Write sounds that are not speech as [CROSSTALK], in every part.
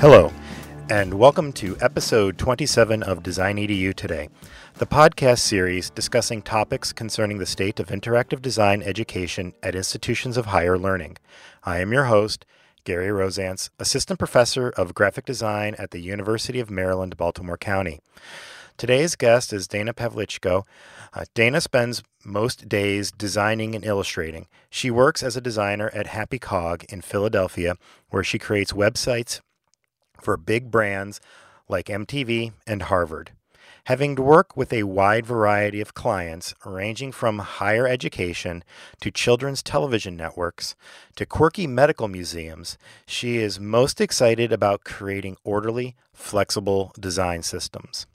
Hello, and welcome to episode 27 of Design EDU Today, the podcast series discussing topics concerning the state of interactive design education at institutions of higher learning. I am your host, Gary Rozanc, Assistant Professor of Graphic Design at the University of Maryland, Baltimore County. Today's guest is Dana Pavlichko. Uh, Dana spends most days designing and illustrating. She works as a designer at Happy Cog in Philadelphia, where she creates websites for big brands like MTV and Harvard. Having to work with a wide variety of clients, ranging from higher education to children's television networks to quirky medical museums, she is most excited about creating orderly, flexible design systems.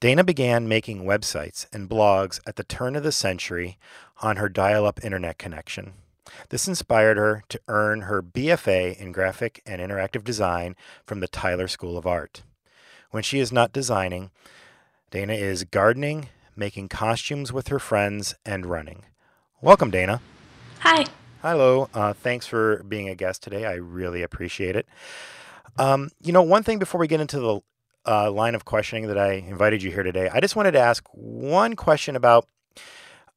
Dana began making websites and blogs at the turn of the century on her dial up internet connection. This inspired her to earn her BFA in graphic and interactive design from the Tyler School of Art. When she is not designing, Dana is gardening, making costumes with her friends, and running. Welcome, Dana. Hi. Hello. Uh, thanks for being a guest today. I really appreciate it. Um, you know, one thing before we get into the uh, line of questioning that I invited you here today, I just wanted to ask one question about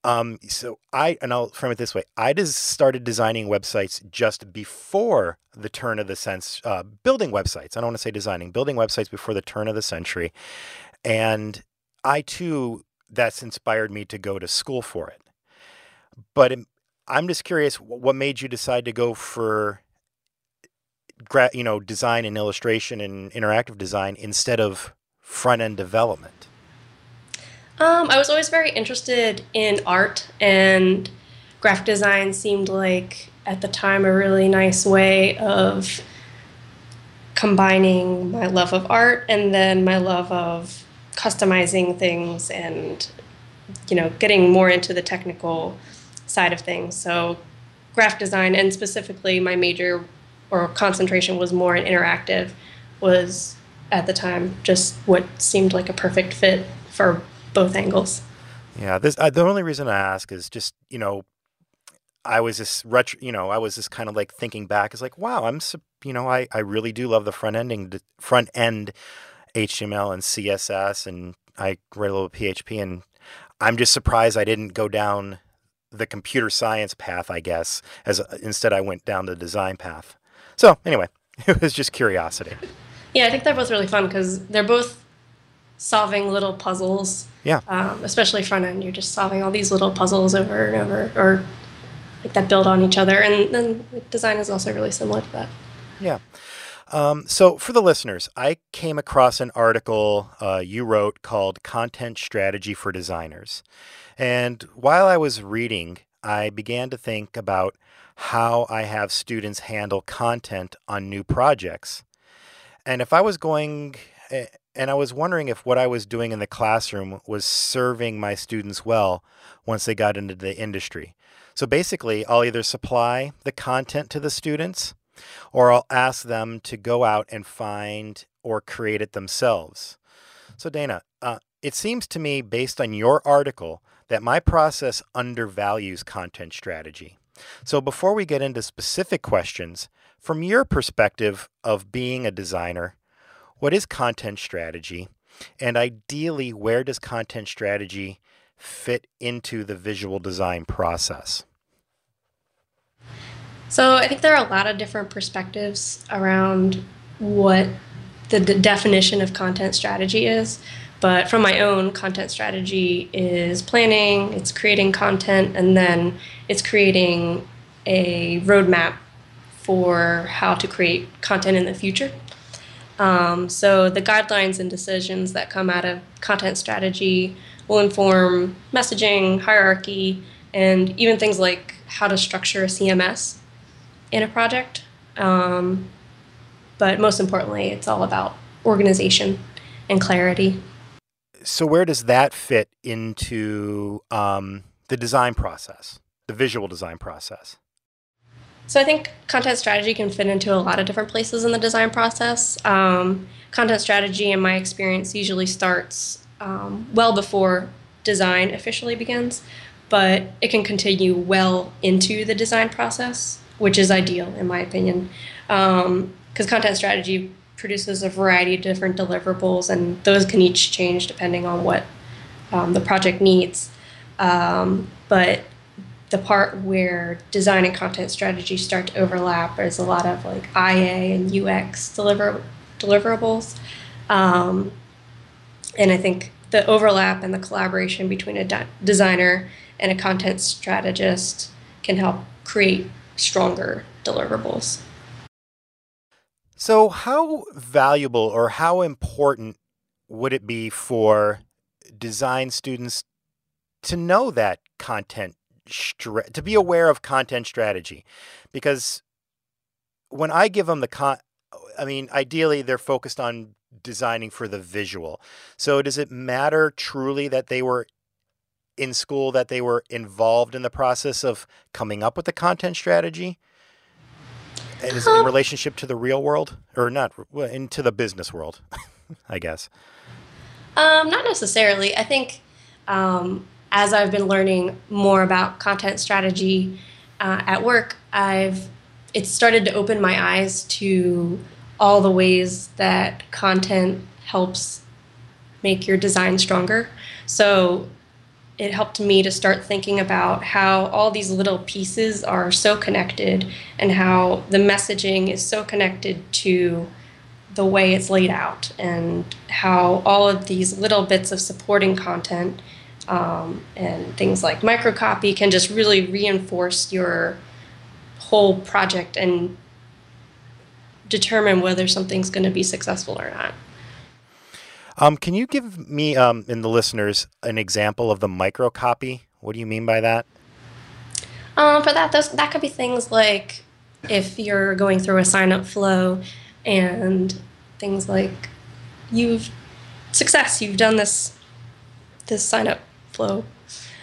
um, so I, and I'll frame it this way: I just started designing websites just before the turn of the sense, uh, building websites. I don't want to say designing, building websites before the turn of the century, and I too, that's inspired me to go to school for it. But I'm just curious, what made you decide to go for, you know, design and illustration and interactive design instead of front end development? Um, I was always very interested in art, and graphic design seemed like at the time a really nice way of combining my love of art and then my love of customizing things and you know getting more into the technical side of things. So graphic design and specifically my major or concentration was more in interactive was at the time just what seemed like a perfect fit for both angles. Yeah, this uh, the only reason I ask is just you know, I was just retro, you know, I was just kind of like thinking back, is like, wow, I'm you know, I I really do love the front ending front end HTML and CSS, and I read a little PHP, and I'm just surprised I didn't go down the computer science path, I guess, as instead I went down the design path. So anyway, [LAUGHS] it was just curiosity. Yeah, I think that was really fun because they're both solving little puzzles. Yeah. Um, especially front end, you're just solving all these little puzzles over and over, or like that build on each other. And then design is also really similar to that. Yeah. Um, so, for the listeners, I came across an article uh, you wrote called Content Strategy for Designers. And while I was reading, I began to think about how I have students handle content on new projects. And if I was going eh, and I was wondering if what I was doing in the classroom was serving my students well once they got into the industry. So basically, I'll either supply the content to the students or I'll ask them to go out and find or create it themselves. So, Dana, uh, it seems to me, based on your article, that my process undervalues content strategy. So, before we get into specific questions, from your perspective of being a designer, what is content strategy? And ideally, where does content strategy fit into the visual design process? So, I think there are a lot of different perspectives around what the d- definition of content strategy is. But from my own, content strategy is planning, it's creating content, and then it's creating a roadmap for how to create content in the future. Um, so the guidelines and decisions that come out of content strategy will inform messaging, hierarchy, and even things like how to structure a CMS in a project. Um, but most importantly, it's all about organization and clarity. So, where does that fit into um, the design process, the visual design process? So I think content strategy can fit into a lot of different places in the design process. Um, content strategy, in my experience, usually starts um, well before design officially begins, but it can continue well into the design process, which is ideal in my opinion, because um, content strategy produces a variety of different deliverables, and those can each change depending on what um, the project needs. Um, but the part where design and content strategy start to overlap is a lot of like IA and UX deliver deliverables. Um, and I think the overlap and the collaboration between a de- designer and a content strategist can help create stronger deliverables. So, how valuable or how important would it be for design students to know that content, stra- to be aware of content strategy? Because when I give them the con, I mean, ideally they're focused on designing for the visual. So, does it matter truly that they were in school, that they were involved in the process of coming up with the content strategy? And is it in relationship to the real world or not into the business world, [LAUGHS] I guess? Um, not necessarily. I think um, as I've been learning more about content strategy uh, at work, I've it's started to open my eyes to all the ways that content helps make your design stronger. So it helped me to start thinking about how all these little pieces are so connected and how the messaging is so connected to the way it's laid out and how all of these little bits of supporting content um, and things like microcopy can just really reinforce your whole project and determine whether something's going to be successful or not. Um, can you give me um, and the listeners an example of the microcopy? What do you mean by that? Um, for that, those that could be things like if you're going through a sign up flow and things like you've success, you've done this this sign up flow.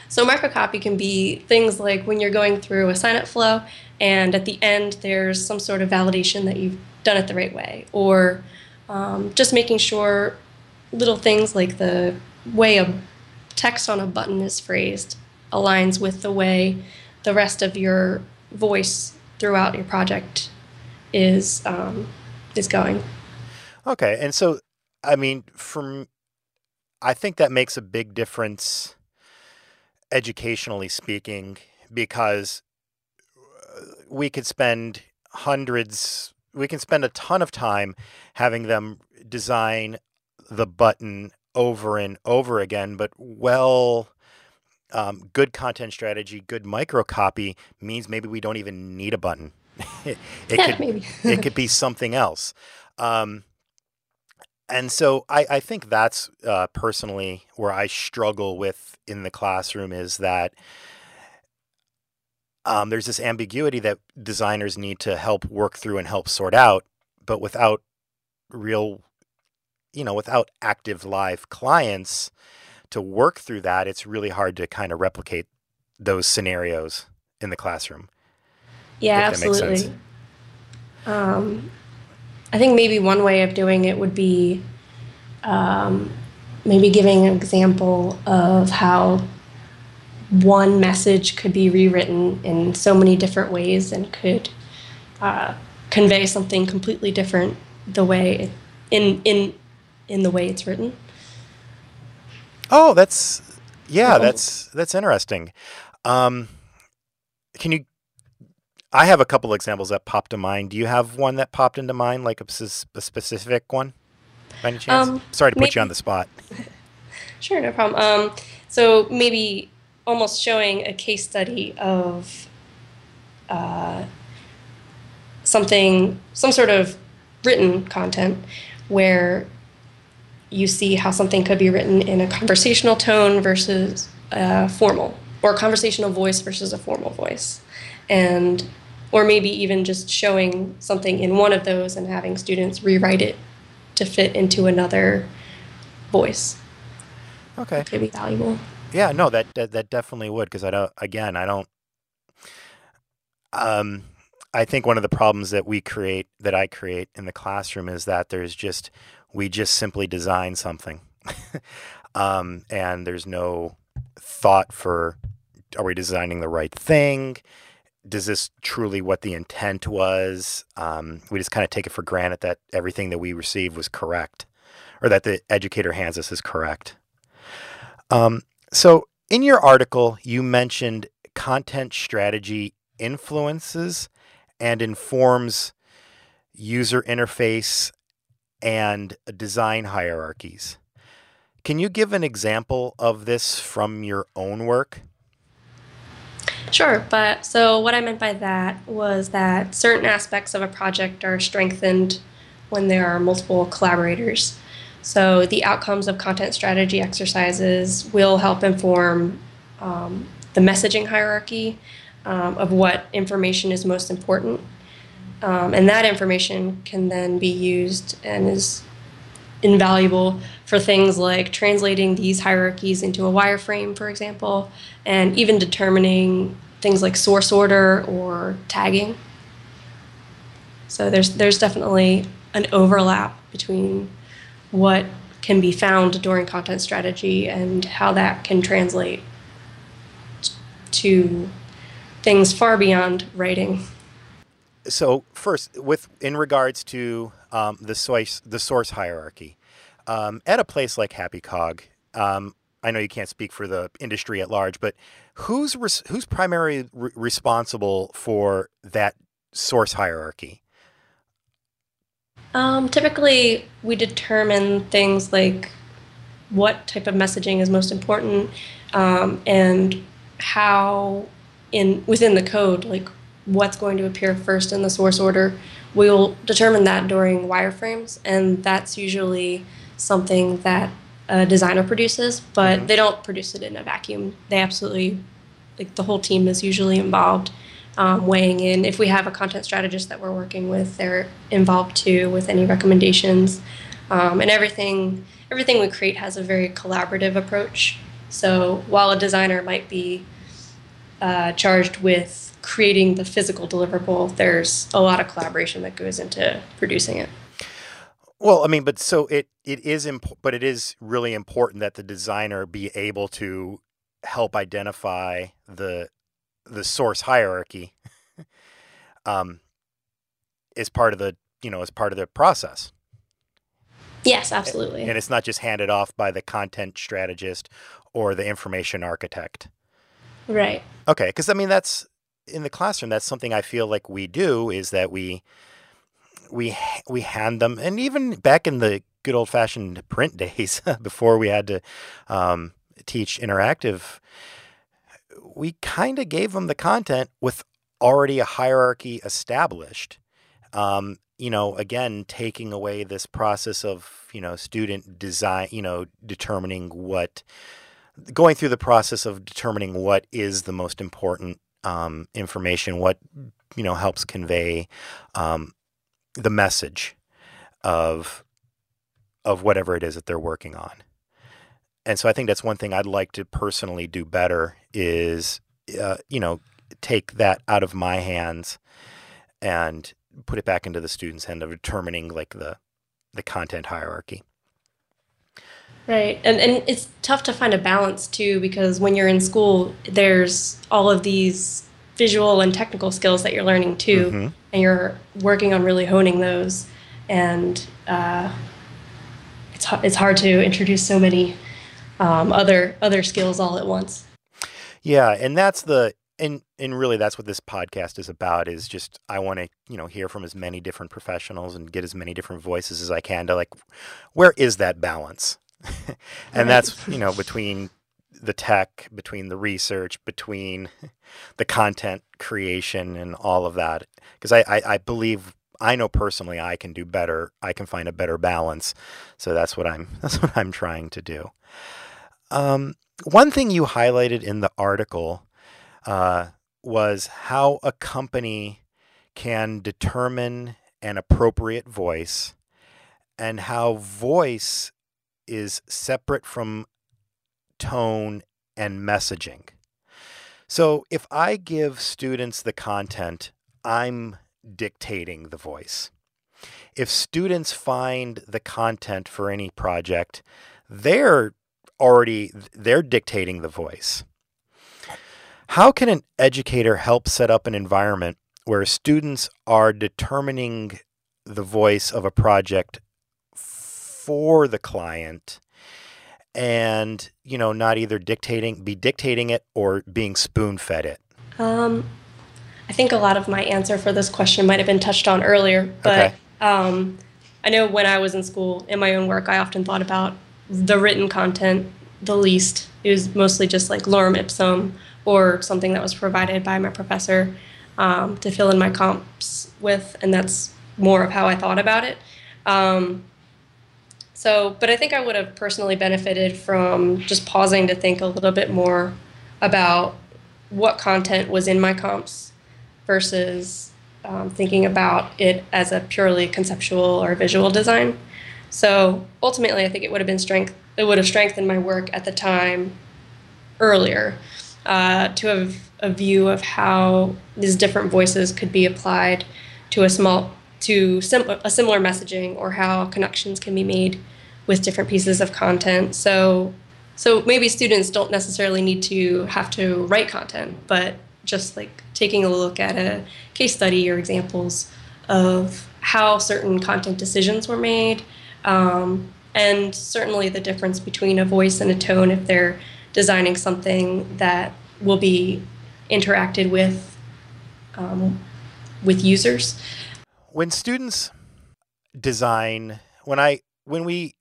So microcopy can be things like when you're going through a sign up flow and at the end there's some sort of validation that you've done it the right way, or um, just making sure little things like the way a text on a button is phrased aligns with the way the rest of your voice throughout your project is um, is going. Okay, and so I mean, from I think that makes a big difference educationally speaking because uh, we could spend hundreds we can spend a ton of time having them design the button over and over again, but well, um, good content strategy, good micro copy means maybe we don't even need a button. [LAUGHS] it, yeah, could, maybe. it could [LAUGHS] be something else. Um, and so I, I think that's uh, personally where I struggle with in the classroom is that um, there's this ambiguity that designers need to help work through and help sort out, but without real you know, without active live clients to work through that, it's really hard to kind of replicate those scenarios in the classroom. Yeah, absolutely. Um, I think maybe one way of doing it would be um, maybe giving an example of how one message could be rewritten in so many different ways and could uh, convey something completely different the way in in in the way it's written. Oh, that's yeah, that's that's interesting. Um, can you? I have a couple examples that popped to mind. Do you have one that popped into mind, like a, a specific one, by any chance? Um, Sorry to put you on the spot. [LAUGHS] sure, no problem. Um, so maybe almost showing a case study of uh, something, some sort of written content where you see how something could be written in a conversational tone versus a formal, or a conversational voice versus a formal voice. And or maybe even just showing something in one of those and having students rewrite it to fit into another voice. Okay. Could be valuable. Yeah, no, that that, that definitely would because I don't. Again, I don't. Um, I think one of the problems that we create, that I create in the classroom, is that there's just we just simply design something. [LAUGHS] um, and there's no thought for are we designing the right thing? Does this truly what the intent was? Um, we just kind of take it for granted that everything that we receive was correct, or that the educator hands us is correct. Um, so, in your article, you mentioned content strategy influences and informs user interface and design hierarchies. Can you give an example of this from your own work? Sure, but so what I meant by that was that certain aspects of a project are strengthened when there are multiple collaborators. So the outcomes of content strategy exercises will help inform um, the messaging hierarchy um, of what information is most important. Um, and that information can then be used and is invaluable for things like translating these hierarchies into a wireframe, for example, and even determining things like source order or tagging. So there's there's definitely an overlap between what can be found during content strategy and how that can translate to things far beyond writing. So first, with in regards to um, the source the source hierarchy, um, at a place like Happy Cog, um, I know you can't speak for the industry at large, but who's res- who's primarily re- responsible for that source hierarchy? Um, typically, we determine things like what type of messaging is most important um, and how in within the code, like what's going to appear first in the source order. We'll determine that during wireframes, and that's usually something that a designer produces, but mm-hmm. they don't produce it in a vacuum. They absolutely, like the whole team is usually involved, um, weighing in. If we have a content strategist that we're working with, they're involved too with any recommendations, um, and everything. Everything we create has a very collaborative approach. So while a designer might be uh, charged with creating the physical deliverable, there's a lot of collaboration that goes into producing it. Well, I mean, but so it it is imp- but it is really important that the designer be able to help identify the the source hierarchy [LAUGHS] um as part of the you know as part of the process. Yes absolutely. And it's not just handed off by the content strategist or the information architect. Right. Okay because i mean that's in the classroom that's something i feel like we do is that we we we hand them, and even back in the good old fashioned print [LAUGHS] days, before we had to um, teach interactive, we kind of gave them the content with already a hierarchy established. Um, you know, again, taking away this process of you know student design, you know, determining what, going through the process of determining what is the most important um, information, what you know helps convey um, the message of of whatever it is that they're working on. And so I think that's one thing I'd like to personally do better is uh, you know take that out of my hands and put it back into the students' hand of determining like the the content hierarchy. Right. And and it's tough to find a balance too because when you're in school there's all of these visual and technical skills that you're learning too, mm-hmm. and you're working on really honing those. And uh, it's it's hard to introduce so many um, other other skills all at once. Yeah, and that's the and and really that's what this podcast is about is just I want to you know hear from as many different professionals and get as many different voices as I can to like where is that balance [LAUGHS] and right. that's you know between the tech, between the research, between [LAUGHS] the content creation and all of that. Because I, I, I, believe I know personally I can do better. I can find a better balance. So that's what I'm [LAUGHS] that's what I'm trying to do. Um, one thing you highlighted in the article uh, was how a company can determine an appropriate voice and how voice is separate from tone, and messaging. So if I give students the content, I'm dictating the voice. If students find the content for any project, they're already they're dictating the voice. How can an educator help set up an environment where students are determining the voice of a project for the client and, you know, not either dictating, be dictating it or being spoon fed it? Um, I think a lot of my answer for this question might have been touched on earlier, but Okay. um, I know when I was in school, in my own work, I often thought about the written content the least. It was mostly just like lorem ipsum or something that was provided by my professor um, to fill in my comps with, and that's more of how I thought about it. Um, so, but I think I would have personally benefited from just pausing to think a little bit more about what content was in my comps versus um, thinking about it as a purely conceptual or visual design. So ultimately, I think it would have been strength. It would have strengthened my work at the time earlier uh, to have a view of how these different voices could be applied to a small to sim- a similar messaging or how connections can be made with different pieces of content. So so maybe students don't necessarily need to have to write content, but just like taking a look at a case study or examples of how certain content decisions were made, um, and certainly the difference between a voice and a tone if they're designing something that will be interacted with um, with users. When students design when i when we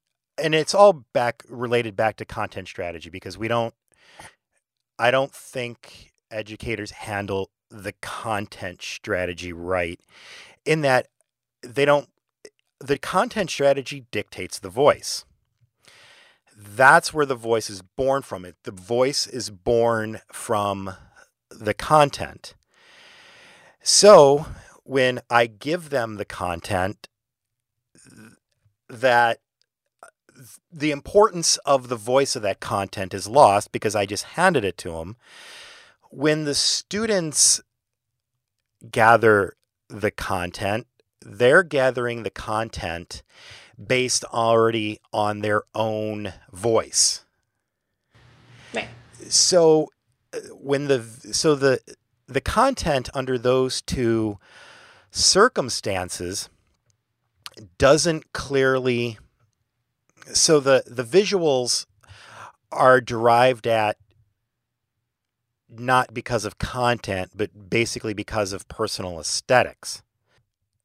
and it's all back related back to content strategy because we don't i don't think educators handle the content strategy right in that they don't the content strategy dictates the voice. That's where the voice is born from it. The voice is born from the content. So when I give them the content, that the importance of the voice of that content is lost because I just handed it to them. When the students gather the content, they're gathering the content based already on their own voice. Right. So uh, when the so the the content under those two circumstances doesn't clearly so the the visuals are derived at not because of content but basically because of personal aesthetics.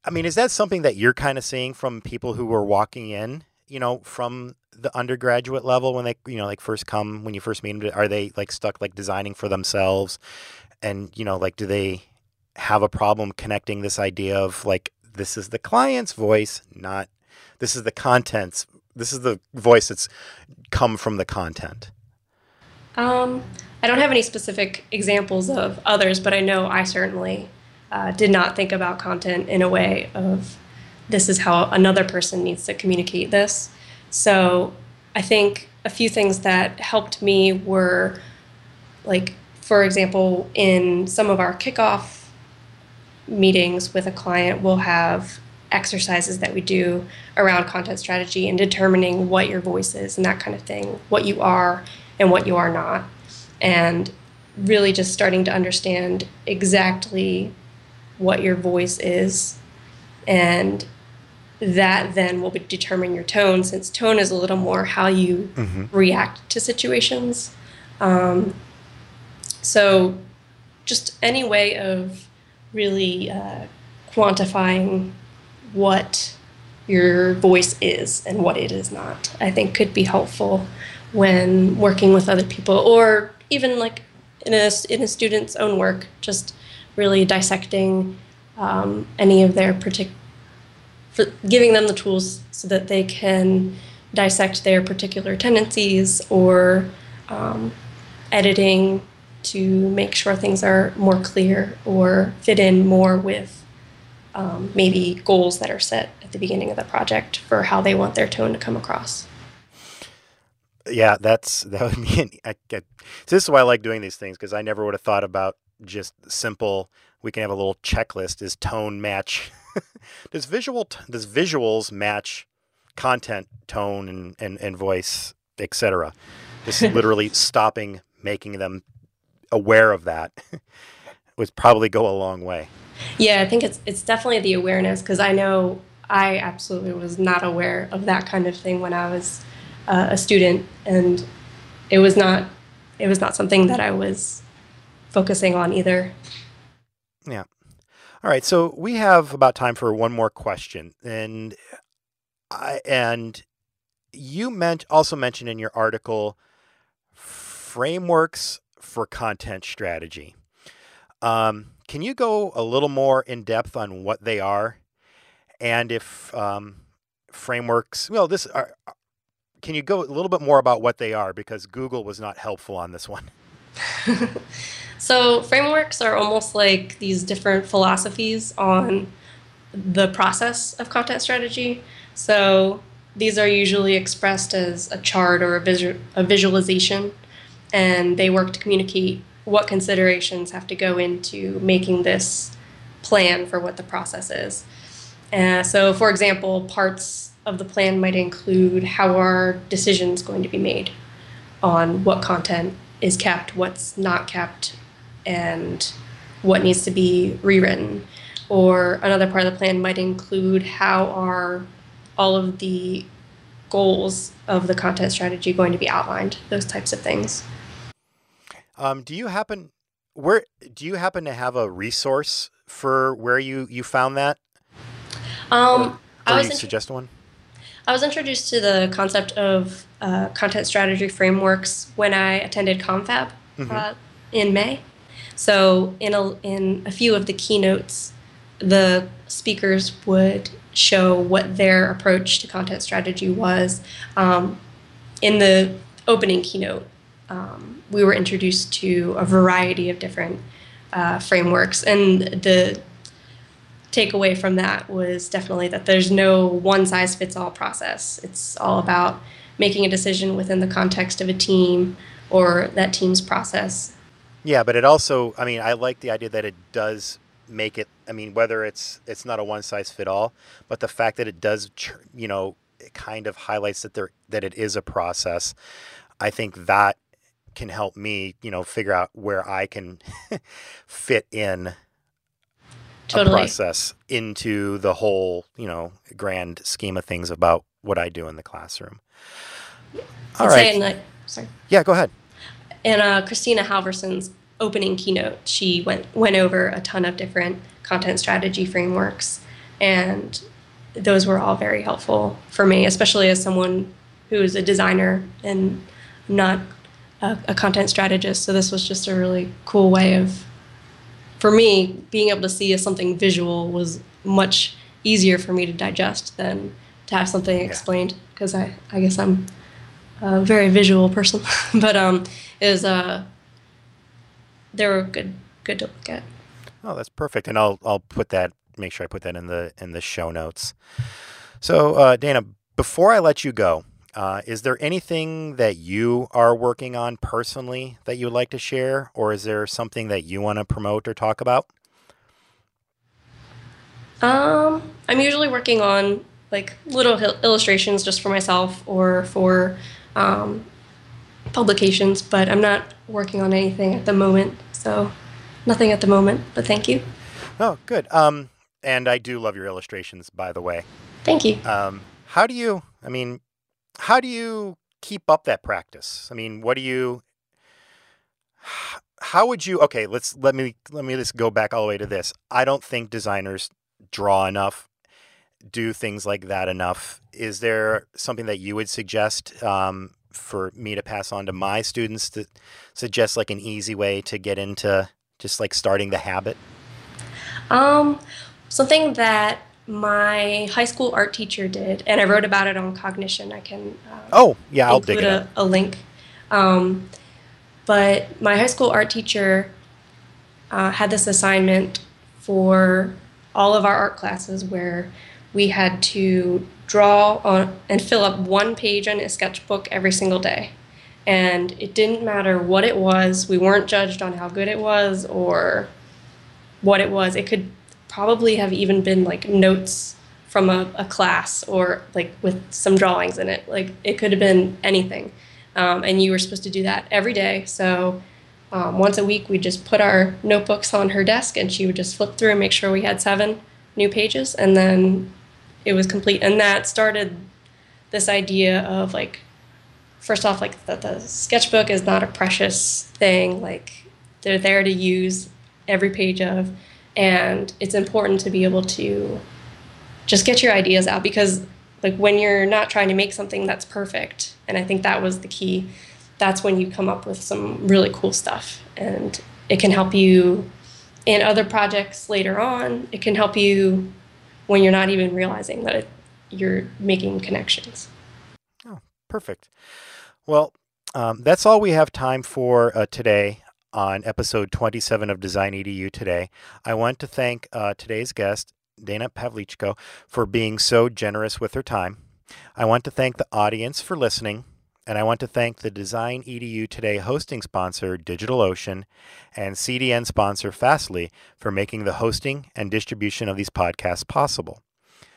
I mean is that something that you're kind of seeing from people who are walking in you know from the undergraduate level when they you know like first come when you first meet them are they like stuck like designing for themselves? And you know like do they have a problem connecting this idea of like this is the client's voice not this is the content's this is the voice that's come from the content Um, I don't have any specific examples of others, but I know I certainly uh, did not think about content in a way of this is how another person needs to communicate this. So I think a few things that helped me were like, for example, in some of our kickoff meetings with a client, we'll have exercises that we do around content strategy and determining what your voice is and that kind of thing, what you are and what you are not. And really just starting to understand exactly what your voice is. And that then will be- determine your tone, since tone is a little more how you react to situations. Um, so, just any way of really uh, quantifying what your voice is and what it is not, I think could be helpful when working with other people or even like in a, in a student's own work, just really dissecting um, any of their particular, giving them the tools so that they can dissect their particular tendencies or um, editing to make sure things are more clear or fit in more with um, maybe goals that are set at the beginning of the project for how they want their tone to come across. yeah that's [LAUGHS] that would be an, I, this is why i like doing these things because i never would have thought about just simple we can have a little checklist is tone match [LAUGHS] does visual does visuals match content tone and and, and voice etc just [LAUGHS] literally stopping making them aware of that [LAUGHS] would probably go a long way. Yeah, I think it's it's definitely the awareness because I know I absolutely was not aware of that kind of thing when I was uh, a student, and it was not it was not something that I was focusing on either. Yeah. All right. So we have about time for one more question, and I and you meant also mentioned in your article frameworks for content strategy. Um, can you go a little more in depth on what they are, and if um, frameworks? Well, this are. Can you go a little bit more about what they are because Google was not helpful on this one. [LAUGHS] so frameworks are almost like these different philosophies on the process of content strategy. So these are usually expressed as a chart or a, visu- a visualization, and they work to communicate what considerations have to go into making this plan for what the process is. Uh, so, for example, parts of the plan might include how are decisions going to be made on what content is kept, what's not kept, and what needs to be rewritten. Or another part of the plan might include how are all of the goals of the content strategy going to be outlined, those types of things. Um, do you happen where do you happen to have a resource for where you you found that? Um, or, or I was you suggest one. I was introduced to the concept of uh, content strategy frameworks when I attended Confab mm-hmm. uh, in May. So in a in a few of the keynotes, the speakers would show what their approach to content strategy was. Um, in the opening keynote, um, we were introduced to a variety of different uh, frameworks, and the takeaway from that was definitely that there's no one size fits all process. It's all about making a decision within the context of a team or that team's process. Yeah, but it also, I mean, I like the idea that it does make it i mean whether it's it's not a one size fit all but the fact that it does you know it kind of highlights that there that it is a process i think that can help me, you know, figure out where I can [LAUGHS] fit in totally. a process into the whole, you know, grand scheme of things about what I do in the classroom. All right. Like, sorry. Yeah, go ahead. In uh, Kristina Halvorson's opening keynote, she went went over a ton of different content strategy frameworks, and those were all very helpful for me, especially as someone who is a designer and not a, a content strategist. So this was just a really cool way of, for me, being able to see something visual was much easier for me to digest than to have something explained because I, I guess I'm a very visual person. [LAUGHS] but um, is uh, they were good good to look at. Oh, that's perfect, and I'll I'll put that make sure I put that in the in the show notes. So uh, Dana, before I let you go, uh, is there anything that you are working on personally that you would like to share, or is there something that you want to promote or talk about? Um, I'm usually working on like little illustrations just for myself or for um, publications, but I'm not working on anything at the moment. So nothing at the moment, but thank you. Oh, good. Um, and I do love your illustrations, by the way. Thank you. Um, how do you? I mean, how do you keep up that practice? I mean, what do you how would you okay, let's let me let me just go back all the way to this. I don't think designers draw enough, do things like that enough. Is there something that you would suggest um, for me to pass on to my students to suggest like an easy way to get into just like starting the habit? Um, something that my high school art teacher did, and I wrote about it on Cognition. I can uh, oh yeah, I'll dig it a, a link. Um, but my high school art teacher uh, had this assignment for all of our art classes where we had to draw on and fill up one page in a sketchbook every single day. And it didn't matter what it was. We weren't judged on how good it was or what it was. It could probably have even been like notes from a, a class or like with some drawings in it. Like it could have been anything. Um, and you were supposed to do that every day. So Um, once a week, we just put our notebooks on her desk, and she would just flip through and make sure we had seven new pages, and then it was complete. And that started this idea of like, first off, like that the sketchbook is not a precious thing. Like they're there to use every page of, and it's important to be able to just get your ideas out because like when you're not trying to make something that's perfect, and I think that was the key. That's when you come up with some really cool stuff, and it can help you in other projects later on. It can help you when you're not even realizing that it, you're making connections. Oh, perfect. Well, um, that's all we have time for uh, today on episode 27 of Design EDU today. I want to thank uh, today's guest, Dana Pavlichko, for being so generous with her time. I want to thank the audience for listening. And I want to thank the Design EDU Today hosting sponsor, DigitalOcean, and CDN sponsor, Fastly, for making the hosting and distribution of these podcasts possible.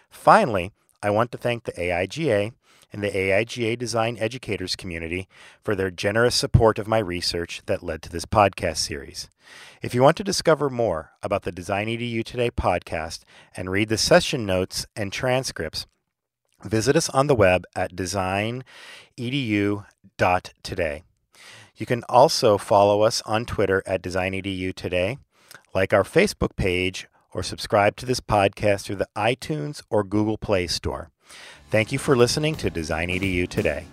Finally, I want to thank the AIGA and the AIGA Design Educators community for their generous support of my research that led to this podcast series. If you want to discover more about the Design EDU Today podcast and read the session notes and transcripts, visit us on the web at designedu.today. You can also follow us on Twitter at DesignEDU Today, like our Facebook page, or subscribe to this podcast through the iTunes or Google Play Store. Thank you for listening to Design EDU Today.